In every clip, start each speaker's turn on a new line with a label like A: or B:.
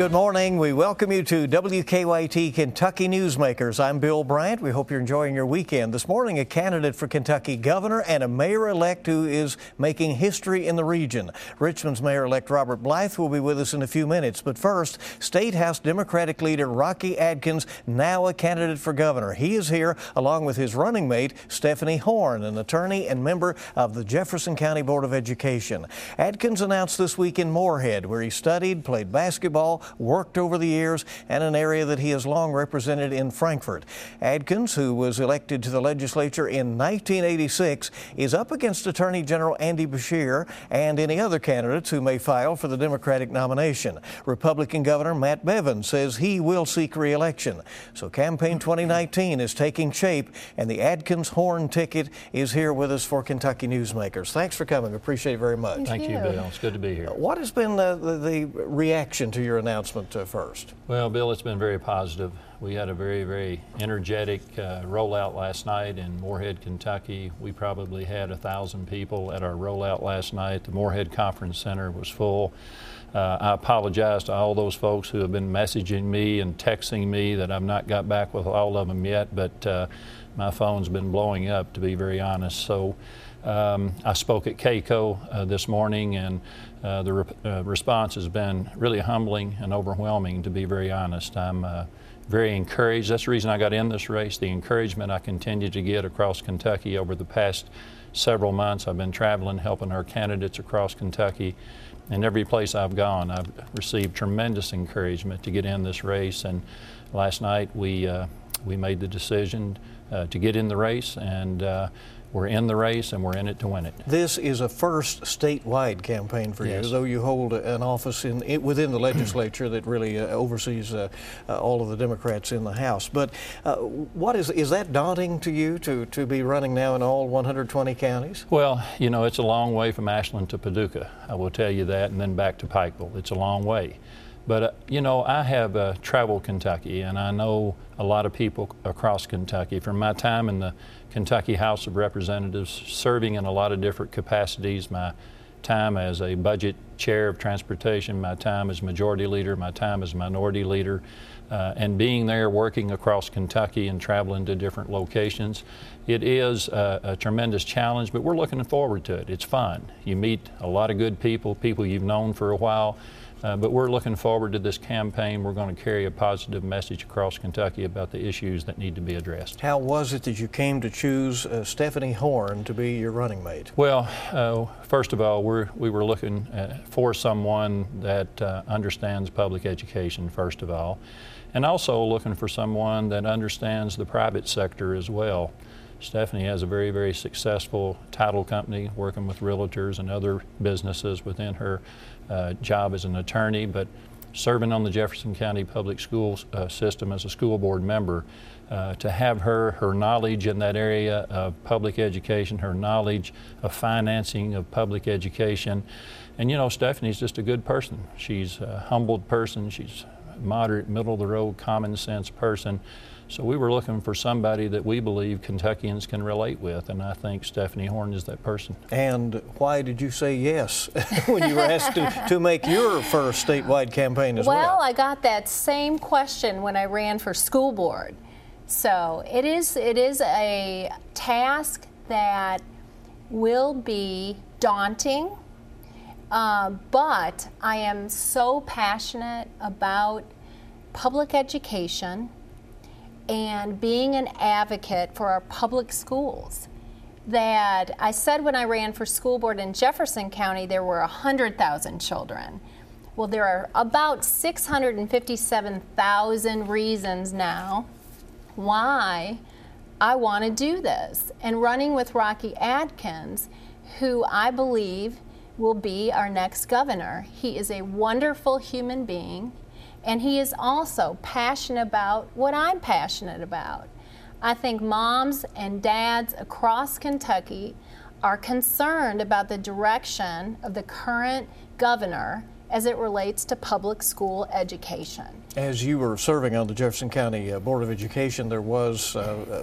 A: Good morning. We welcome you to WKYT Kentucky Newsmakers. I'm Bill Bryant. We hope you're enjoying your weekend. This morning, a candidate for Kentucky governor and a mayor elect who is making history in the region. Richmond's Mayor elect Robert Blythe will be with us in a few minutes. But first, State House Democratic leader Rocky Adkins, now a candidate for governor. He is here along with his running mate, Stephanie Horne, an attorney and member of the Jefferson County Board of Education. Adkins announced this week in Morehead, where he studied, played basketball, worked over the years, and an area that he has long represented in Frankfort. Adkins, who was elected to the legislature in 1986, is up against Attorney General Andy Beshear and any other candidates who may file for the Democratic nomination. Republican Governor Matt Bevin says he will seek reelection. So campaign 2019 is taking shape, and the Adkins Horne ticket is here with us for Kentucky Newsmakers. Thanks for coming. Appreciate it very much.
B: Thank,
C: Thank
B: you,
C: you,
B: Bill.
C: It's good to be here.
A: What has been the, the, the reaction to your announcement uh, first?
C: Well, Bill, it's been very positive. We had a very, very energetic uh, rollout last night in Morehead, Kentucky. We probably had a thousand people at our rollout last night. The Morehead Conference Center was full. Uh, I apologize to all those folks who have been messaging me and texting me that I've not got back with all of them yet, but uh, my phone's been blowing up, to be very honest. So um, I spoke at KACO uh, this morning, and uh, the re- uh, response has been really humbling and overwhelming, to be very honest. I'm uh, very encouraged. That's the reason I got in this race, the encouragement I continue to get across Kentucky over the past several months. I've been traveling, helping our candidates across Kentucky. And every place I've gone, I've received tremendous encouragement to get in this race. And last night we, uh, we made the decision uh, to get in the race, and uh, we're in the race and we're in it to win it.
A: This is a first statewide campaign for
C: Yes.
A: you, though you hold an office in it, within the legislature that really uh, oversees uh, uh, all of the Democrats in the House. But uh, what is is that daunting to you to to be running now in all 120 counties?
C: Well, you know, it's a long way from Ashland to Paducah. I will tell you that, and then back to Pikeville. It's a long way. But, uh, you know, I have uh, traveled Kentucky, and I know a lot of people across Kentucky. From my time in the Kentucky House of Representatives, serving in a lot of different capacities, my time as a budget chair of transportation, my time as majority leader, my time as minority leader, uh, and being there working across Kentucky and traveling to different locations. It is a, a tremendous challenge, but we're looking forward to it. It's fun. You meet a lot of good people, people you've known for a while. Uh, but we're looking forward to this campaign. We're going to carry a positive message across Kentucky about the issues that need to be addressed.
A: How was it that you came to choose uh, Stephanie Horne to be your running mate?
C: Well, uh, first of all, we're, we were looking uh, for someone that uh, understands public education, first of all, and also looking for someone that understands the private sector as well. Stephanie has a very, very successful title company working with realtors and other businesses within her uh, job as an attorney, but serving on the Jefferson County Public Schools uh, system as a school board member. Uh, to have her, her knowledge in that area of public education, her knowledge of financing of public education. And you know, Stephanie's just a good person. She's a humbled person. She's a moderate, middle of the road, common sense person. So we were looking for somebody that we believe Kentuckians can relate with, and I think Stephanie Horne is that person.
A: And why did you say yes when you were asked to, to make your first statewide campaign as well?
B: Well, I got that same question when I ran for school board. So it is it is a task that will be daunting, uh, but I am so passionate about public education and being an advocate for our public schools that I said when I ran for school board in Jefferson County there were 100,000 children. Well, there are about 657,000 reasons now why I want to do this. And running with Rocky Adkins, who I believe will be our next governor. He is a wonderful human being, and he is also passionate about what I'm passionate about. I think moms and dads across Kentucky are concerned about the direction of the current governor as it relates to public school education.
A: As you were serving on the Jefferson County uh, Board of Education, there was uh, uh,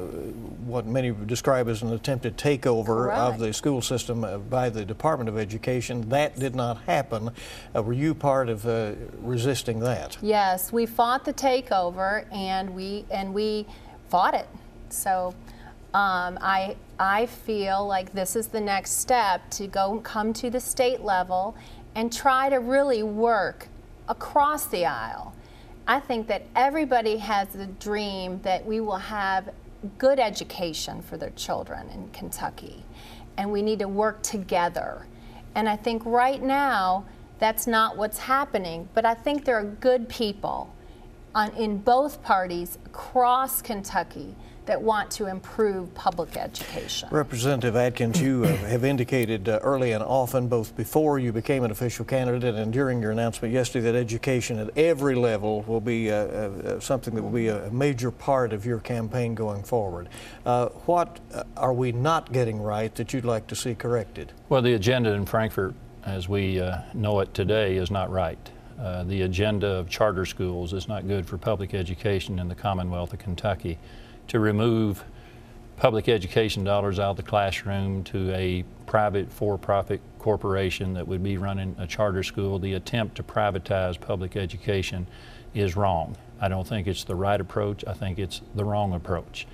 A: what many describe as an attempted takeover of the school system uh, by the Department of Education. That did not happen. Uh, were you part of uh, resisting that?
B: Yes, we fought the takeover and we and we fought it. So um, I I feel like this is the next step to go come to the state level and try to really work across the aisle. I think that everybody has the dream that we will have good education for their children in Kentucky, and we need to work together. And I think right now that's not what's happening, but I think there are good people on, in both parties across Kentucky that want to improve public education.
A: Representative Adkins, you uh, have indicated uh, early and often, both before you became an official candidate and during your announcement yesterday, that education at every level will be uh, uh something that will be a major part of your campaign going forward. Uh, what uh, are we not getting right that you'd like to see corrected?
C: Well, the agenda in Frankfort, as we know it today, is not right. Uh, the agenda of charter schools is not good for public education in the Commonwealth of Kentucky to remove public education dollars out of the classroom to a private for-profit corporation that would be running a charter school, the attempt to privatize public education is wrong. I don't think it's the right approach. I think it's the wrong approach.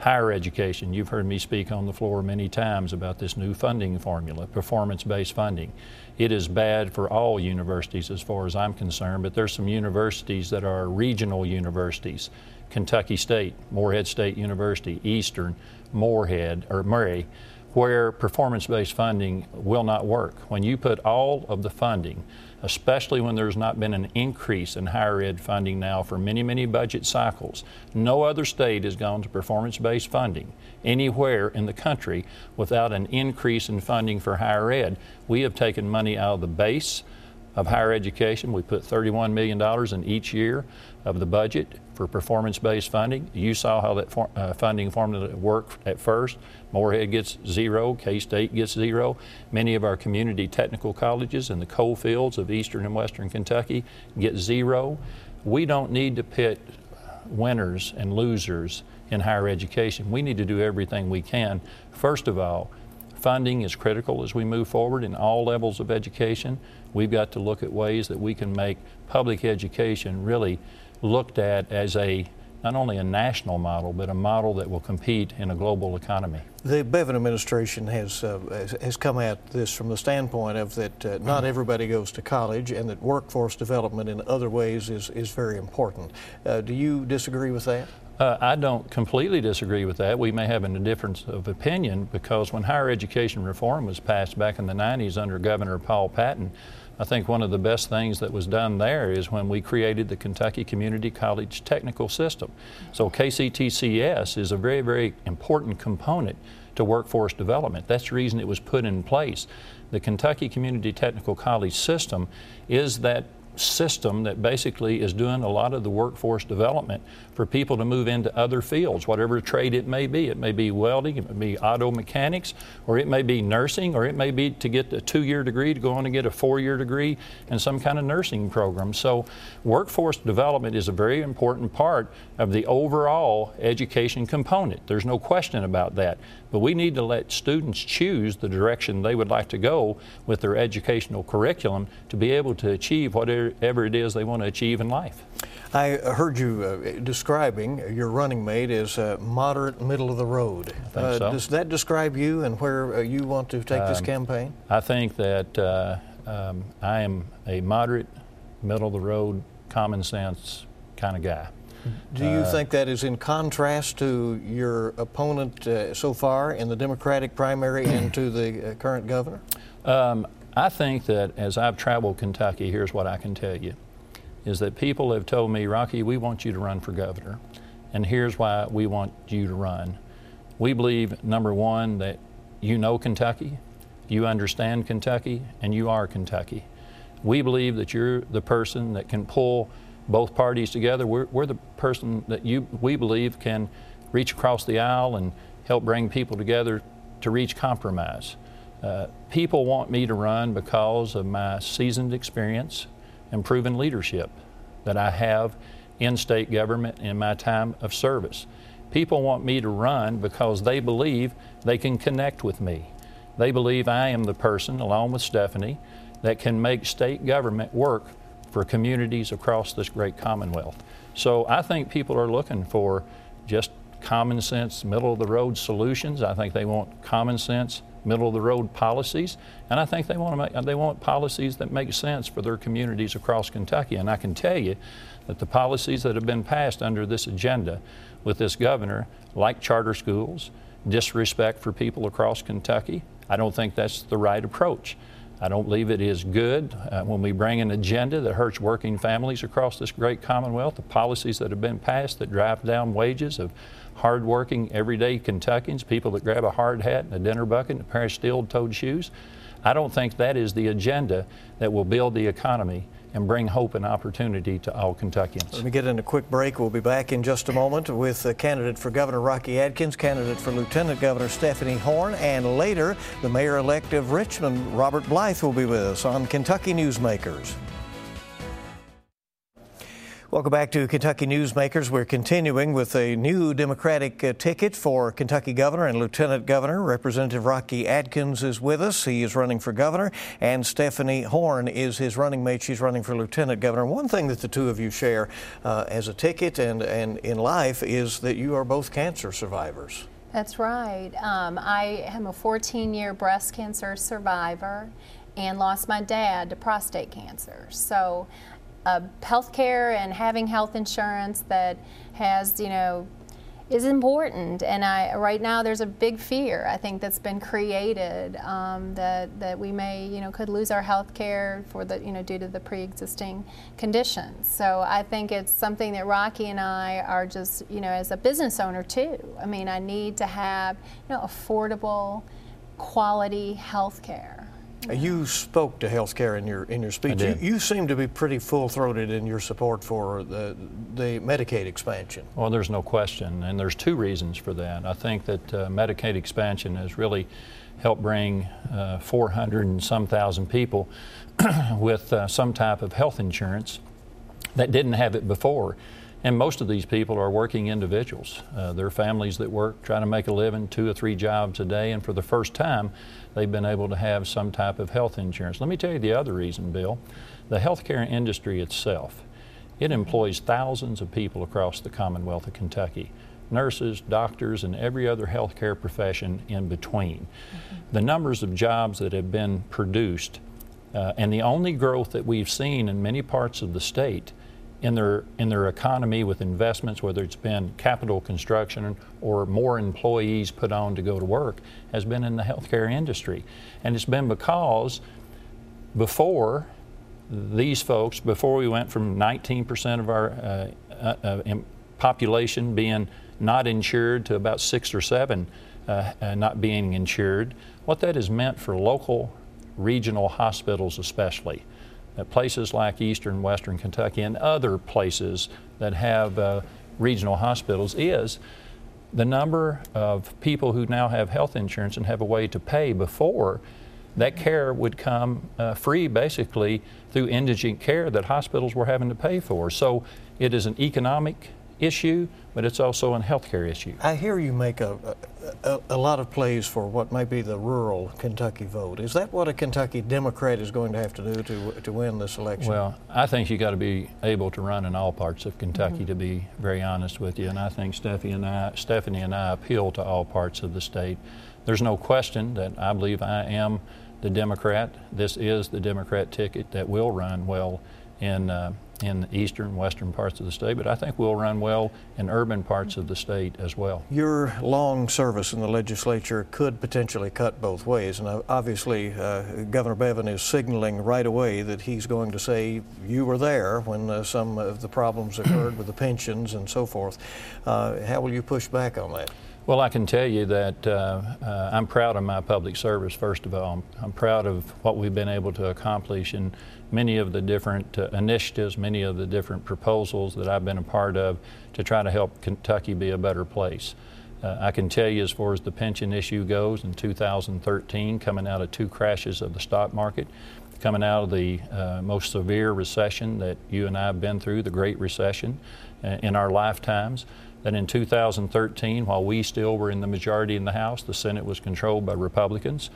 C: Higher education, you've heard me speak on the floor many times about this new funding formula, performance-based funding. It is bad for all universities as far as I'm concerned, but there's some universities that are regional universities Kentucky State, Morehead State University, Eastern, Morehead, or Murray, where performance based funding will not work. When you put all of the funding, especially when there's not been an increase in higher ed funding now for many, many budget cycles, no other state has gone to performance based funding anywhere in the country without an increase in funding for higher ed. We have taken money out of the base of higher education. We put $31 million in each year of the budget for performance-based funding. You saw how that for, uh, funding formula worked at first. Morehead gets zero, K-State gets zero. Many of our community technical colleges in the coal fields of eastern and western Kentucky get zero. We don't need to pit winners and losers in higher education. We need to do everything we can. First of all, funding is critical as we move forward in all levels of education. We've got to look at ways that we can make public education really looked at as a not only a national model, but a model that will compete in a global economy.
A: The Bevin administration has uh, has come at this from the standpoint of that uh, not everybody goes to college, and that workforce development in other ways is is very important. Uh, do you disagree with that?
C: Uh, I don't completely disagree with that. We may have a difference of opinion because when higher education reform was passed back in the 90s under Governor Paul Patton, I think one of the best things that was done there is when we created the Kentucky Community College Technical System. So KCTCS is a very, very important component to workforce development. That's the reason it was put in place. The Kentucky Community Technical College system is that system that basically is doing a lot of the workforce development for people to move into other fields, whatever trade it may be. It may be welding, it may be auto mechanics, or it may be nursing, or it may be to get a two year degree to go on and get a four year degree in some kind of nursing program. So, workforce development is a very important part of the overall education component. There's no question about that. But we need to let students choose the direction they would like to go with their educational curriculum to be able to achieve whatever it is they want to achieve in life.
A: I heard you uh, describing your running mate as uh, moderate, middle of the road.
C: Uh, so.
A: Does that describe you and where uh, you want to take um, this campaign?
C: I think that uh, um, I am a moderate, middle of the road, common sense kind of guy.
A: Do you uh, think that is in contrast to your opponent uh, so far in the Democratic primary and to the uh, current governor?
C: Um, I think that as I've traveled Kentucky, here's what I can tell you is that people have told me, Rocky, we want you to run for governor. And here's why we want you to run. We believe, number one, that you know Kentucky, you understand Kentucky, and you are Kentucky. We believe that you're the person that can pull both parties together. We're, we're the person that you, we believe can reach across the aisle and help bring people together to reach compromise. Uh, people want me to run because of my seasoned experience and proven leadership that I have in state government in my time of service. People want me to run because they believe they can connect with me. They believe I am the person, along with Stephanie, that can make state government work for communities across this great Commonwealth. So I think people are looking for just common sense, middle of the road solutions. I think they want common sense, middle of the road policies, and I think they want to make, they want policies that make sense for their communities across Kentucky. And I can tell you that the policies that have been passed under this agenda with this governor, like charter schools, disrespect for people across Kentucky, I don't think that's the right approach. I don't believe it is good uh, when we bring an agenda that hurts working families across this great Commonwealth, the policies that have been passed that drive down wages of hardworking, everyday Kentuckians, people that grab a hard hat and a dinner bucket and a pair of steel toed shoes. I don't think that is the agenda that will build the economy and bring hope and opportunity to all Kentuckians.
A: Let me get in a quick break. We'll be back in just a moment with the candidate for Governor Rocky Adkins, candidate for Lieutenant Governor Stephanie Horne, and later the mayor elect of Richmond, Robert Blythe, will be with us on Kentucky Newsmakers. Welcome back to Kentucky Newsmakers. We're continuing with a new Democratic uh, ticket for Kentucky Governor and Lieutenant Governor. Representative Rocky Adkins is with us. He is running for governor, and Stephanie Horne is his running mate. She's running for Lieutenant Governor. One thing that the two of you share uh, as a ticket and, and in life is that you are both cancer survivors.
B: That's right. Um, I am a 14 year breast cancer survivor and lost my dad to prostate cancer. So uh, healthcare and having health insurance that has, you know, is important. And I right now there's a big fear I think that's been created um, that that we may you know could lose our health care for the you know due to the pre-existing conditions. So I think it's something that Rocky and I are just you know as a business owner too. I mean I need to have you know affordable, quality health care.
A: You spoke to healthcare in your in your speech. You, you, seem to be pretty full throated in your support for the the Medicaid expansion.
C: Well, there's no question, and there's two reasons for that. I think that uh, Medicaid expansion has really helped bring uh, 400 and some thousand people with uh, some type of health insurance that didn't have it before. And most of these people are working individuals. Uh, they're families that work, trying to make a living, two or three jobs a day, and for the first time, they've been able to have some type of health insurance. Let me tell you the other reason, Bill. The healthcare industry itself, it employs thousands of people across the Commonwealth of Kentucky nurses, doctors, and every other healthcare profession in between. Mm-hmm. The numbers of jobs that have been produced, uh, and the only growth that we've seen in many parts of the state in their in their economy with investments, whether it's been capital construction or more employees put on to go to work, has been in the healthcare industry, and it's been because before these folks, before we went from 19% of our uh, uh, uh population being not insured to about six or seven uh, uh, not being insured, what that has meant for local regional hospitals especially places like eastern western Kentucky and other places that have uh, regional hospitals is the number of people who now have health insurance and have a way to pay before that care would come uh, free basically through indigent care that hospitals were having to pay for. So it is an economic issue, but it's also a healthcare issue.
A: I hear you make a, a, a, lot of plays for what might be the rural Kentucky vote. Is that what a Kentucky Democrat is going to have to do to, to win this election?
C: Well, I think you got to be able to run in all parts of Kentucky, mm-hmm. to be very honest with you. And I think Stephanie and I, Stephanie and I appeal to all parts of the state. There's no question that I believe I am the Democrat. This is the Democrat ticket that will run well in uh, in the eastern western parts of the state, but I think we'll run well in urban parts of the state as well.
A: Your long service in the legislature could potentially cut both ways, and obviously uh, Governor Bevin is signaling right away that he's going to say you were there when uh, some of the problems occurred with the pensions and so forth. Uh, how will you push back on that?
C: Well, I can tell you that uh, uh, I'm proud of my public service, first of all. I'm, proud of what we've been able to accomplish in many of the different uh, initiatives, many of the different proposals that I've been a part of to try to help Kentucky be a better place. Uh, I can tell you, as far as the pension issue goes, in 2013, coming out of two crashes of the stock market, coming out of the uh, most severe recession that you and I have been through, the Great Recession, uh, in our lifetimes. That in 2013, while we still were in the majority in the House, the Senate was controlled by Republicans.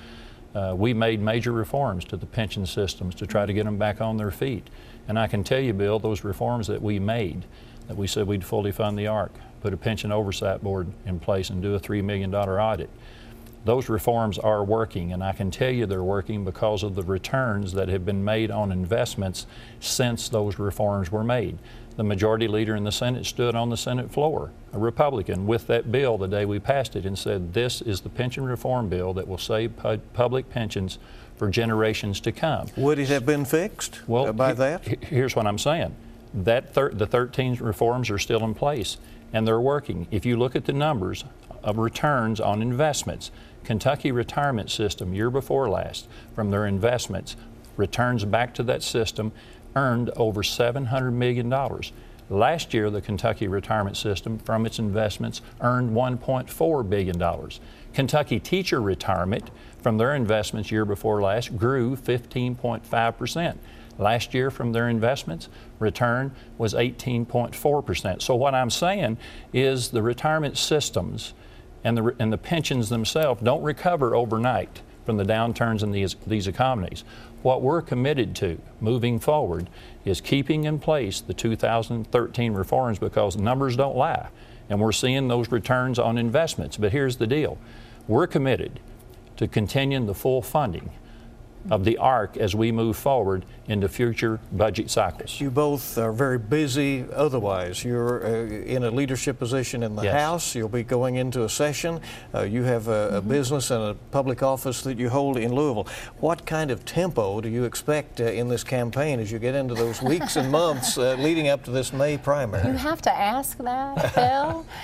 C: Uh, we made major reforms to the pension systems to try to get them back on their feet. And I can tell you, Bill, those reforms that we made, that we said we'd fully fund the ARC, put a pension oversight board in place, and do a $3 million audit those reforms are working, and I can tell you they're working because of the returns that have been made on investments since those reforms were made. The majority leader in the Senate stood on the Senate floor, a Republican, with that bill the day we passed it and said, This is the pension reform bill that will save pu- public pensions for generations to come.
A: Would it have been fixed well, by that?
C: Here's what I'm saying. That thir- the 13 reforms are still in place and they're working. If you look at the numbers of returns on investments, Kentucky retirement system year before last from their investments returns back to that system earned over $700 million. Last year, the Kentucky retirement system from its investments earned $1.4 billion. Kentucky teacher retirement from their investments year before last grew 15.5%. Last year, from their investments, return was 18.4%. So, what I'm saying is the retirement systems and the, and the pensions themselves don't recover overnight from the downturns in these, these economies. What we're committed to moving forward is keeping in place the 2013 reforms because numbers don't lie. And we're seeing those returns on investments. But here's the deal we're committed to continuing the full funding of the ARC as we move forward into future budget cycles.
A: You both are very busy otherwise. You're uh, in a leadership position in the yes. House. You'll be going into a session. Uh, you have a, mm-hmm. a, business and a public office that you hold in Louisville. What kind of tempo do you expect uh, in this campaign as you get into those weeks and months uh, leading up to this May primary?
B: You have to ask that, Bill.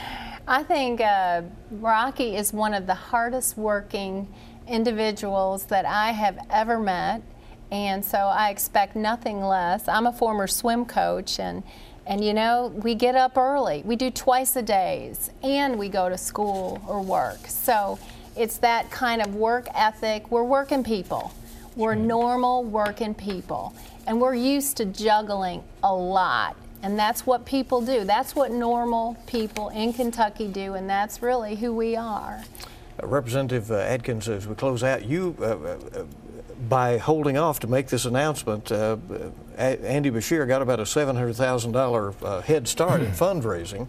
B: I think uh, Rocky is one of the hardest working individuals that I have ever met, and so I expect nothing less. I'm a former swim coach, and and you know we get up early. We do twice a days, and we go to school or work. So it's that kind of work ethic. We're working people. We're normal working people, and we're used to juggling a lot. And that's what people do. That's what normal people in Kentucky do, and that's really who we are.
A: Uh, Representative uh, Adkins, as we close out, you, uh, by holding off to make this announcement, Andy Beshear got about a $700,000 head start in fundraising.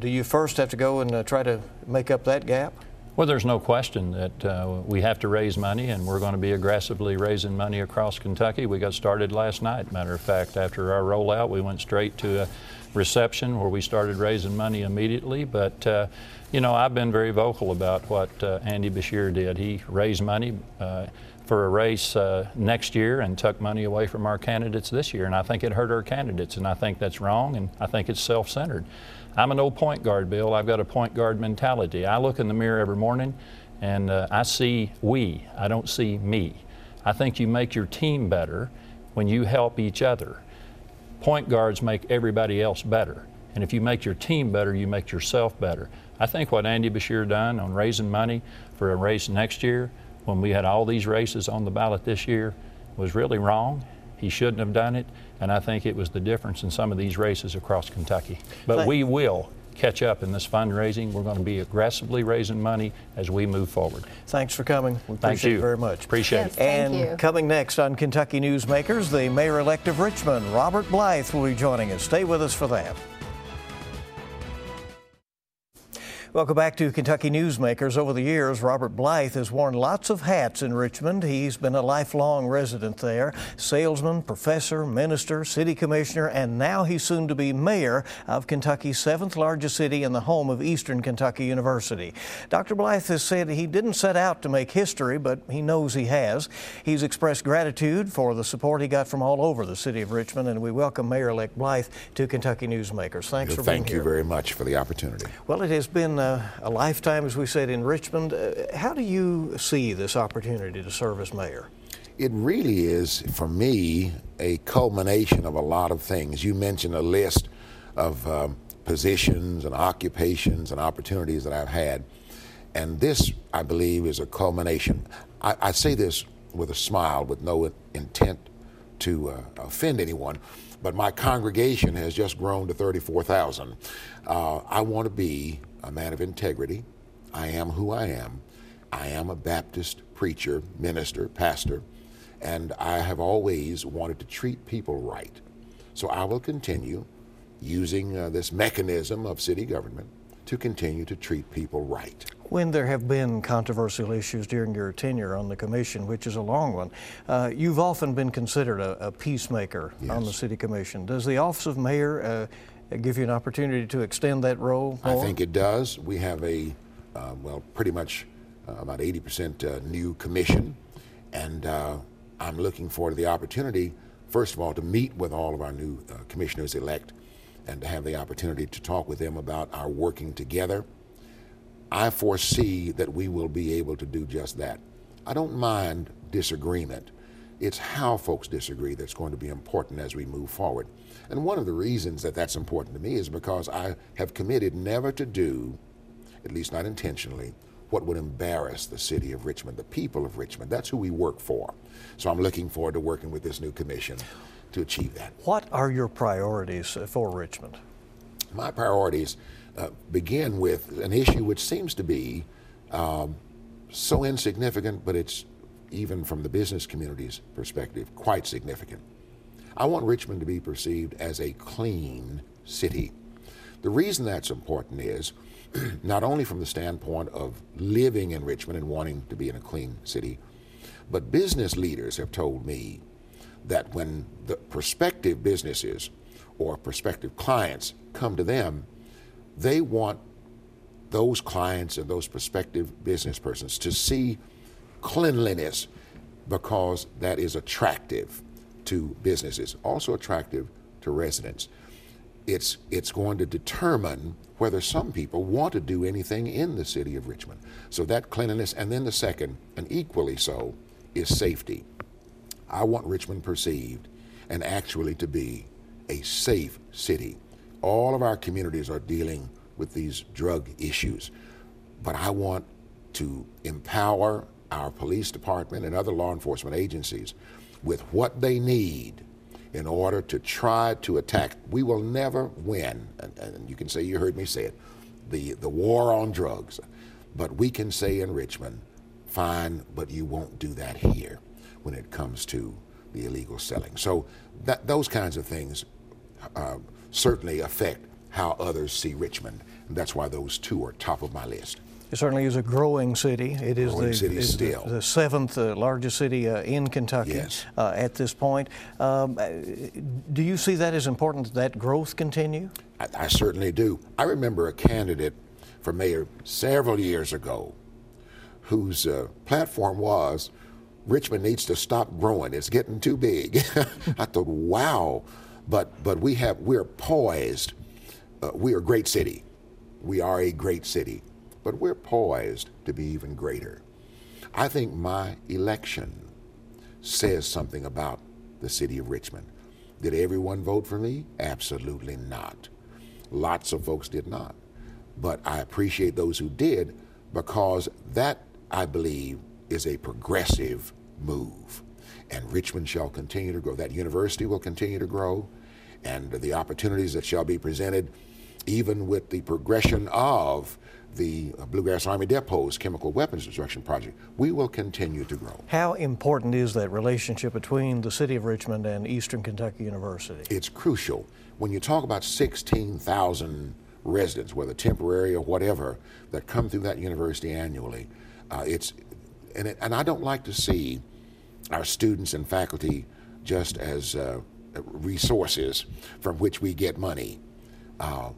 A: do you first have to go and try to make up that gap?
C: Well, there's no question that uh, we have to raise money, and we're going to be aggressively raising money across Kentucky. We got started last night. Matter of fact, after our rollout, we went straight to a reception where we started raising money immediately. But uh, you know, I've been very vocal about what uh, Andy Beshear did. He raised money uh, for a race uh, next year and took money away from our candidates this year, and I think it hurt our candidates, and I think that's wrong, and I think it's self-centered. I'm an old point guard, Bill. I've got a point guard mentality. I look in the mirror every morning, and uh, I see we. I don't see me. I think you make your team better when you help each other. Point guards make everybody else better. And if you make your team better, you make yourself better. I think what Andy Beshear done on raising money for a race next year, when we had all these races on the ballot this year, was really wrong. He shouldn't have done it, and I think it was the difference in some of these races across Kentucky. But we will catch up in this fundraising. We're going to be aggressively raising money as we move forward.
A: Thanks for coming. We appreciate
C: you.
A: very much.
C: Appreciate
B: yes,
C: it.
A: And
B: you.
A: coming next on Kentucky Newsmakers, the mayor-elect of Richmond, Robert Blythe, will be joining us. Stay with us for that. Welcome back to Kentucky Newsmakers. Over the years, Robert Blythe has worn lots of hats in Richmond. He's been a lifelong resident there salesman, professor, minister, city commissioner, and now he's soon to be mayor of Kentucky's seventh largest city and the home of Eastern Kentucky University. Dr. Blythe has said he didn't set out to make history, but he knows he has. He's expressed gratitude for the support he got from all over the city of Richmond, and we welcome Mayor elect Blythe to Kentucky Newsmakers. Thanks
D: for
A: being
D: here. Thank you very much for the opportunity.
A: Well, it has been uh, a lifetime, as we said, in Richmond. Uh, how do you see this opportunity to serve as mayor?
D: It really is, for me, a culmination of a lot of things. You mentioned a list of um, positions and occupations and opportunities that I've had. And this, I believe, is a culmination. I, I say this with a smile, with no intent to uh, offend anyone. But my congregation has just grown to 34,000. Uh, I want to be a man of integrity. I am who I am. I am a Baptist preacher, minister, pastor, and I have always wanted to treat people right. So I will continue using uh, this mechanism of city government to continue to treat people right.
A: When there have been controversial issues during your tenure on the commission, which is a long one, uh, you've often been considered a, a peacemaker yes. on the city commission. Does the office of mayor uh, give you an opportunity to extend that role?
D: More? I think it does. We have a, uh, well, pretty much uh, about 80% uh, new commission, and uh, I'm looking forward to the opportunity, first of all, to meet with all of our new commissioners elect and to have the opportunity to talk with them about our working together. I foresee that we will be able to do just that. I don't mind disagreement. It's how folks disagree that's going to be important as we move forward. And one of the reasons that that's important to me is because I have committed never to do, at least not intentionally, what would embarrass the city of Richmond, the people of Richmond. That's who we work for. So I'm looking forward to working with this new commission to achieve that.
A: What are your priorities for Richmond?
D: My priorities uh, begin with an issue which seems to be um, so insignificant, but it's even from the business community's perspective, quite significant. I want Richmond to be perceived as a clean city. The reason that's important is not only from the standpoint of living in Richmond and wanting to be in a clean city, but business leaders have told me that when the prospective businesses or prospective clients come to them, they want those clients and those prospective business persons to see cleanliness because that is attractive to businesses, also attractive to residents. It's, it's going to determine whether some people want to do anything in the city of Richmond. So that cleanliness, and then the second, and equally so, is safety. I want Richmond perceived and actually to be a safe city. All of our communities are dealing with these drug issues, but I want to empower our police department and other law enforcement agencies with what they need in order to try to attack. We will never win, and, and, you can say you heard me say it, the, the war on drugs. But we can say in Richmond, fine, but you won't do that here when it comes to the illegal selling. So that, those kinds of things uh, certainly affect how others see Richmond. And that's why those two are top of my list.
A: It certainly is a growing city. It is
D: growing the, city still.
A: the, seventh uh, largest city uh, in Kentucky
D: yes.
A: uh, at this point. Um, do you see that as important that, that growth continue?
D: I, I certainly do. I remember a candidate for mayor several years ago whose uh, platform was Richmond needs to stop growing. It's getting too big. I thought, wow. But but we have we're poised. Uh, we are a great city. We are a great city, but we're poised to be even greater. I think my election says something about the city of Richmond. Did everyone vote for me? Absolutely not. Lots of folks did not. But I appreciate those who did because that, I believe, is a progressive move. And Richmond shall continue to grow. That university will continue to grow, and the opportunities that shall be presented, even with the progression of the Bluegrass Army Depot's chemical weapons destruction project, we will continue to grow.
A: How important is that relationship between the city of Richmond and Eastern Kentucky University?
D: It's crucial. When you talk about 16,000 residents, whether temporary or whatever, that come through that university annually, uh, it's and, it, and I don't like to see our students and faculty just as uh, resources from which we get money. Uh,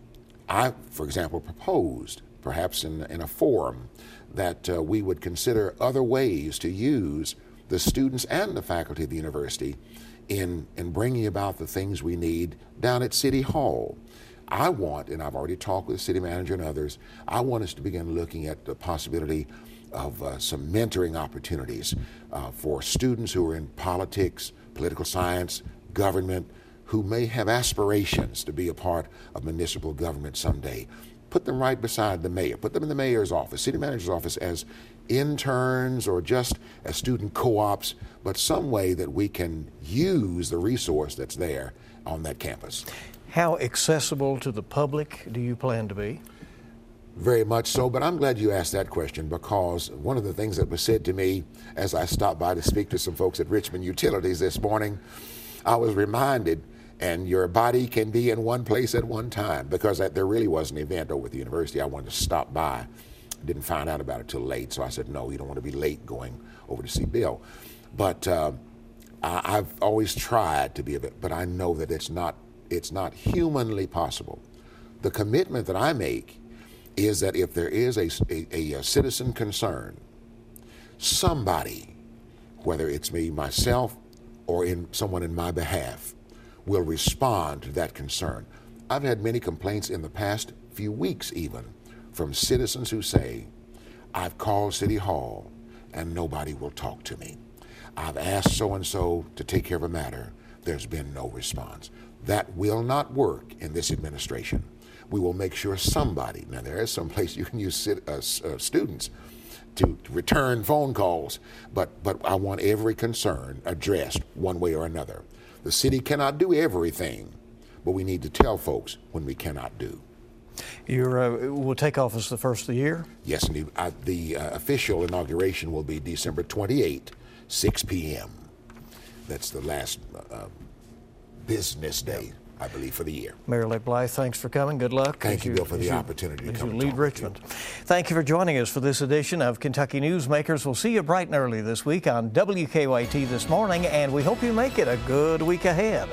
D: I, for example, proposed, perhaps in, in a forum, that uh, we would consider other ways to use the students and the faculty of the university in, in bringing about the things we need down at City Hall. I want, and I've already talked with the city manager and others, I want us to begin looking at the possibility of uh, some mentoring opportunities uh, for students who are in politics, political science, government, who may have aspirations to be a part of municipal government someday. Put them right beside the mayor, put them in the mayor's office, city manager's office as interns or just as student co ops, but some way that we can use the resource that's there on that campus.
A: How accessible to the public do you plan to be?
D: Very much so, but I'm glad you asked that question because one of the things that was said to me as I stopped by to speak to some folks at Richmond Utilities this morning, I was reminded, and your body can be in one place at one time because there really was an event over at the university. I wanted to stop by. Didn't find out about it till late, so I said, no, you don't want to be late going over to see Bill. But uh, I, I've always tried to be a bit, but I know that it's not, it's not humanly possible. The commitment that I make is that if there is a, a, a citizen concern, somebody, whether it's me, myself, or in someone in my behalf, will respond to that concern. I've had many complaints in the past few weeks, even from citizens who say, I've called City Hall and nobody will talk to me. I've asked so and so to take care of a matter. There's been no response. That will not work in this administration we will make sure somebody, now there is some place you can use uh, uh, students to return phone calls, but, but I want every concern addressed one way or another. The city cannot do everything, but we need to tell folks when we cannot do.
A: You uh, will take office the first of the year?
D: Yes, indeed. Uh, the uh, official inauguration will be December 28, 6 p.m. That's the last uh, business day. I believe, for the year.
A: Mayor Lake Blythe, thanks for coming. Good luck.
D: Thank you, Bill, for the you, opportunity to come
A: you lead Richmond. You. Thank you for joining us for this edition of Kentucky Newsmakers. We'll see you bright and early this week on WKYT this morning, and we hope you make it a good week ahead.